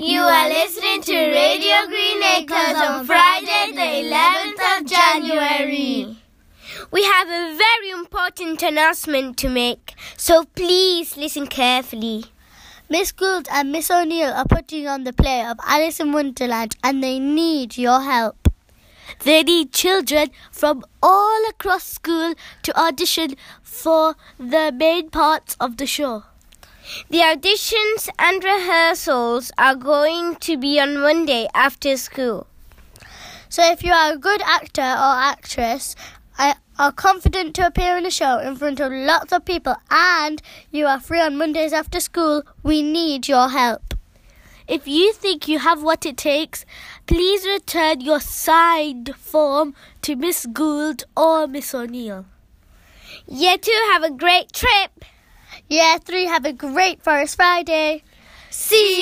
are listening to Radio Green Acres on Friday, the 11th of January. We have a very important announcement to make, so please listen carefully. Miss Gould and Miss O'Neill are putting on the play of Alice in Wonderland and they need your help. They need children from all across school to audition for the main parts of the show. The auditions and rehearsals are going to be on Monday after school. So if you are a good actor or actress, are confident to appear in a show in front of lots of people, and you are free on Mondays after school, we need your help. If you think you have what it takes, please return your signed form to Miss Gould or Miss O'Neill. You two, have a great trip. Year three, have a great First Friday. See